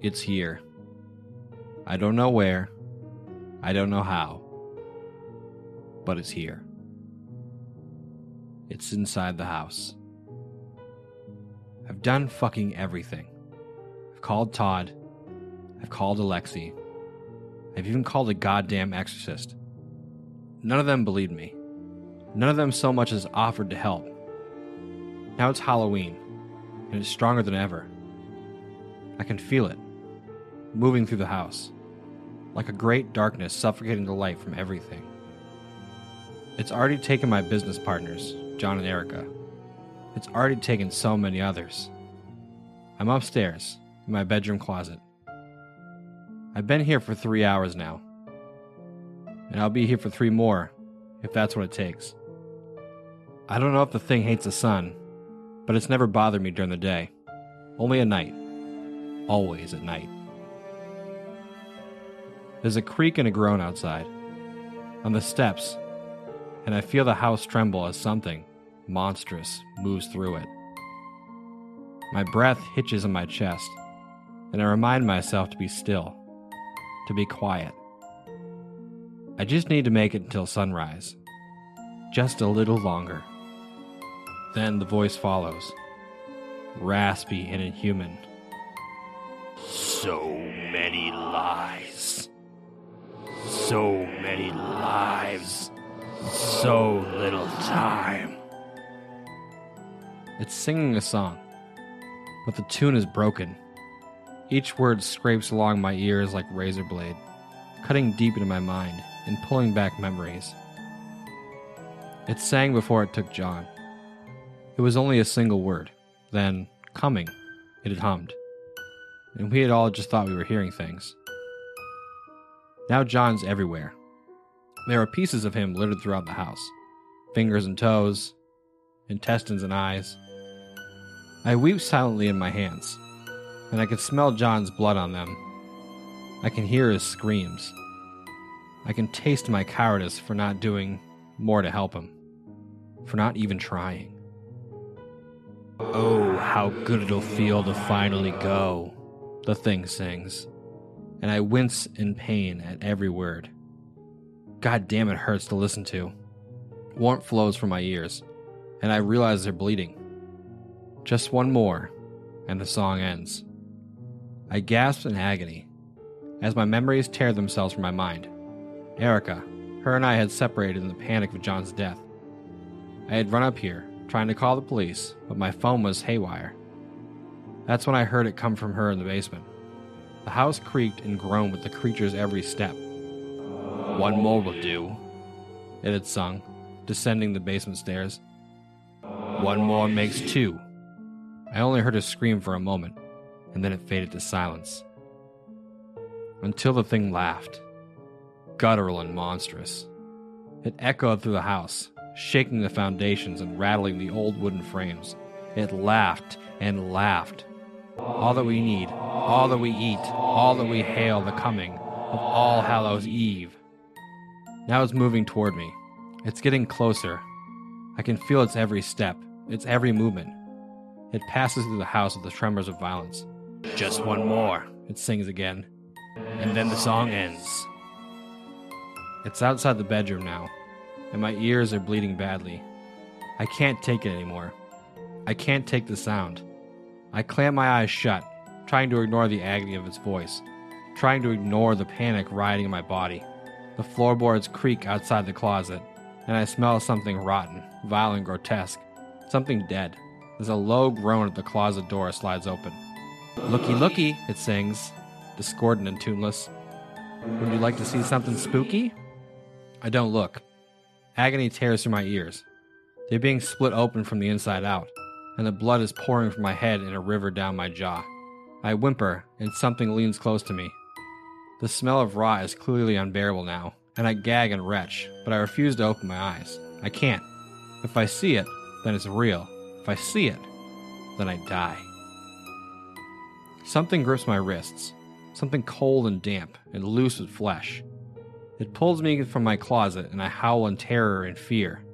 It's here. I don't know where. I don't know how. But it's here. It's inside the house. I've done fucking everything. I've called Todd. I've called Alexi. I've even called a goddamn exorcist. None of them believed me. None of them so much as offered to help. Now it's Halloween, and it's stronger than ever. I can feel it, moving through the house, like a great darkness suffocating the light from everything. It's already taken my business partners, John and Erica. It's already taken so many others. I'm upstairs, in my bedroom closet. I've been here for three hours now. And I'll be here for three more, if that's what it takes. I don't know if the thing hates the sun, but it's never bothered me during the day. Only at night. Always at night. There's a creak and a groan outside. On the steps, and I feel the house tremble as something monstrous moves through it. My breath hitches in my chest, and I remind myself to be still, to be quiet. I just need to make it until sunrise. Just a little longer. Then the voice follows, raspy and inhuman. So many lies. So many lives. So little time. It's singing a song, but the tune is broken. Each word scrapes along my ears like razor blade, cutting deep into my mind and pulling back memories. It sang before it took John. It was only a single word. Then, coming, it had hummed. And we had all just thought we were hearing things. Now John's everywhere. There are pieces of him littered throughout the house fingers and toes, intestines and eyes. I weep silently in my hands, and I can smell John's blood on them. I can hear his screams. I can taste my cowardice for not doing more to help him, for not even trying. Oh, how good it'll feel to finally go, the thing sings, and I wince in pain at every word. God damn, it hurts to listen to. Warmth flows from my ears, and I realize they're bleeding. Just one more, and the song ends. I gasp in agony as my memories tear themselves from my mind. Erica, her and I had separated in the panic of John's death. I had run up here, trying to call the police, but my phone was haywire. That's when I heard it come from her in the basement. The house creaked and groaned with the creature's every step. One more will do, it had sung, descending the basement stairs. One more makes two. I only heard a scream for a moment, and then it faded to silence. Until the thing laughed, guttural and monstrous. It echoed through the house, shaking the foundations and rattling the old wooden frames. It laughed and laughed. All that we need, all that we eat, all that we hail the coming of All Hallows Eve. Now it's moving toward me. It's getting closer. I can feel its every step, its every movement. It passes through the house with the tremors of violence. Just one more, it sings again. And then the song ends. It's outside the bedroom now, and my ears are bleeding badly. I can't take it anymore. I can't take the sound. I clamp my eyes shut, trying to ignore the agony of its voice, trying to ignore the panic riding in my body. The floorboards creak outside the closet, and I smell something rotten, vile, and grotesque. Something dead. As a low groan at the closet door slides open. Looky, looky, it sings, discordant and tuneless. Would you like to see something spooky? I don't look. Agony tears through my ears. They're being split open from the inside out, and the blood is pouring from my head in a river down my jaw. I whimper, and something leans close to me. The smell of raw is clearly unbearable now, and I gag and retch, but I refuse to open my eyes. I can't. If I see it, then it's real. If I see it, then I die. Something grips my wrists, something cold and damp and loose with flesh. It pulls me from my closet, and I howl in terror and fear.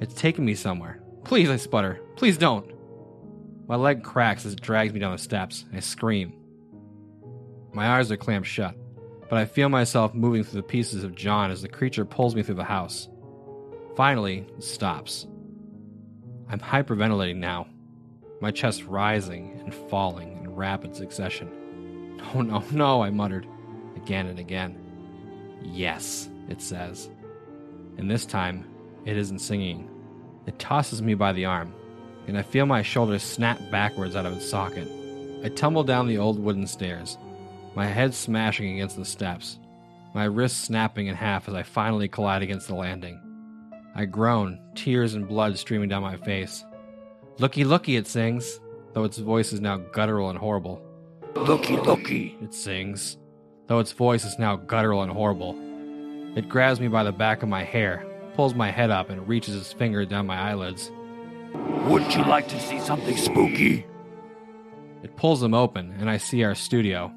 It's taking me somewhere. Please, I sputter. Please don't. My leg cracks as it drags me down the steps. I scream. My eyes are clamped shut, but I feel myself moving through the pieces of John as the creature pulls me through the house. Finally, it stops. I'm hyperventilating now, my chest rising and falling in rapid succession. No, no, no, I muttered, again and again. Yes, it says. And this time, it isn't singing. It tosses me by the arm, and I feel my shoulder snap backwards out of its socket. I tumble down the old wooden stairs, my head smashing against the steps, my wrists snapping in half as I finally collide against the landing. I groan, tears and blood streaming down my face. Looky, looky, it sings, though its voice is now guttural and horrible. Looky, looky. It sings, though its voice is now guttural and horrible. It grabs me by the back of my hair, pulls my head up, and reaches its finger down my eyelids. Wouldn't you like to see something spooky? It pulls them open, and I see our studio.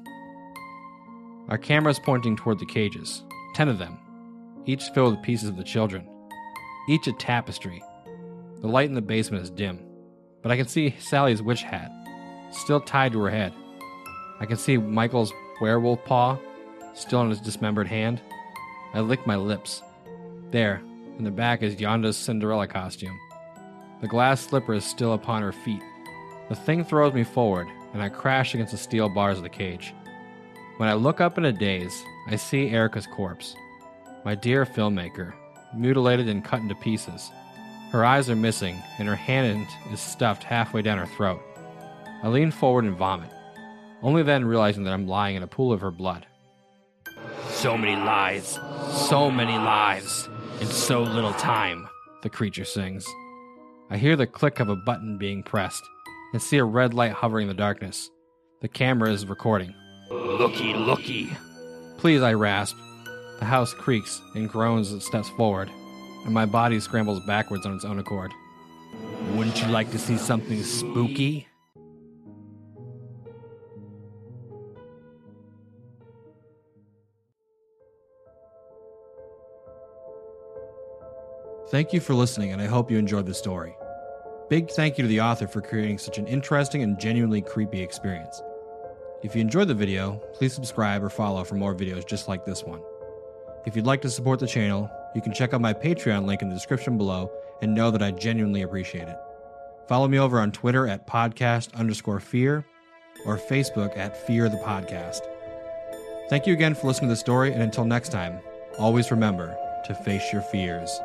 Our camera's pointing toward the cages, ten of them, each filled with pieces of the children, each a tapestry. The light in the basement is dim, but I can see Sally's witch hat, still tied to her head. I can see Michael's werewolf paw, still in his dismembered hand. I lick my lips. There, in the back is Yonda's Cinderella costume. The glass slipper is still upon her feet. The thing throws me forward, and I crash against the steel bars of the cage. When I look up in a daze, I see Erica's corpse. My dear filmmaker, mutilated and cut into pieces. Her eyes are missing, and her hand is stuffed halfway down her throat. I lean forward and vomit, only then realizing that I'm lying in a pool of her blood. So many lies, so many lives, in so little time. The creature sings. I hear the click of a button being pressed and see a red light hovering in the darkness. The camera is recording. Looky, looky. Please, I rasp. The house creaks and groans as it steps forward, and my body scrambles backwards on its own accord. Wouldn't you like to see something spooky? Thank you for listening, and I hope you enjoyed the story. Big thank you to the author for creating such an interesting and genuinely creepy experience. If you enjoyed the video, please subscribe or follow for more videos just like this one. If you'd like to support the channel, you can check out my Patreon link in the description below and know that I genuinely appreciate it. Follow me over on Twitter at podcast underscore fear or Facebook at fear the podcast. Thank you again for listening to the story, and until next time, always remember to face your fears.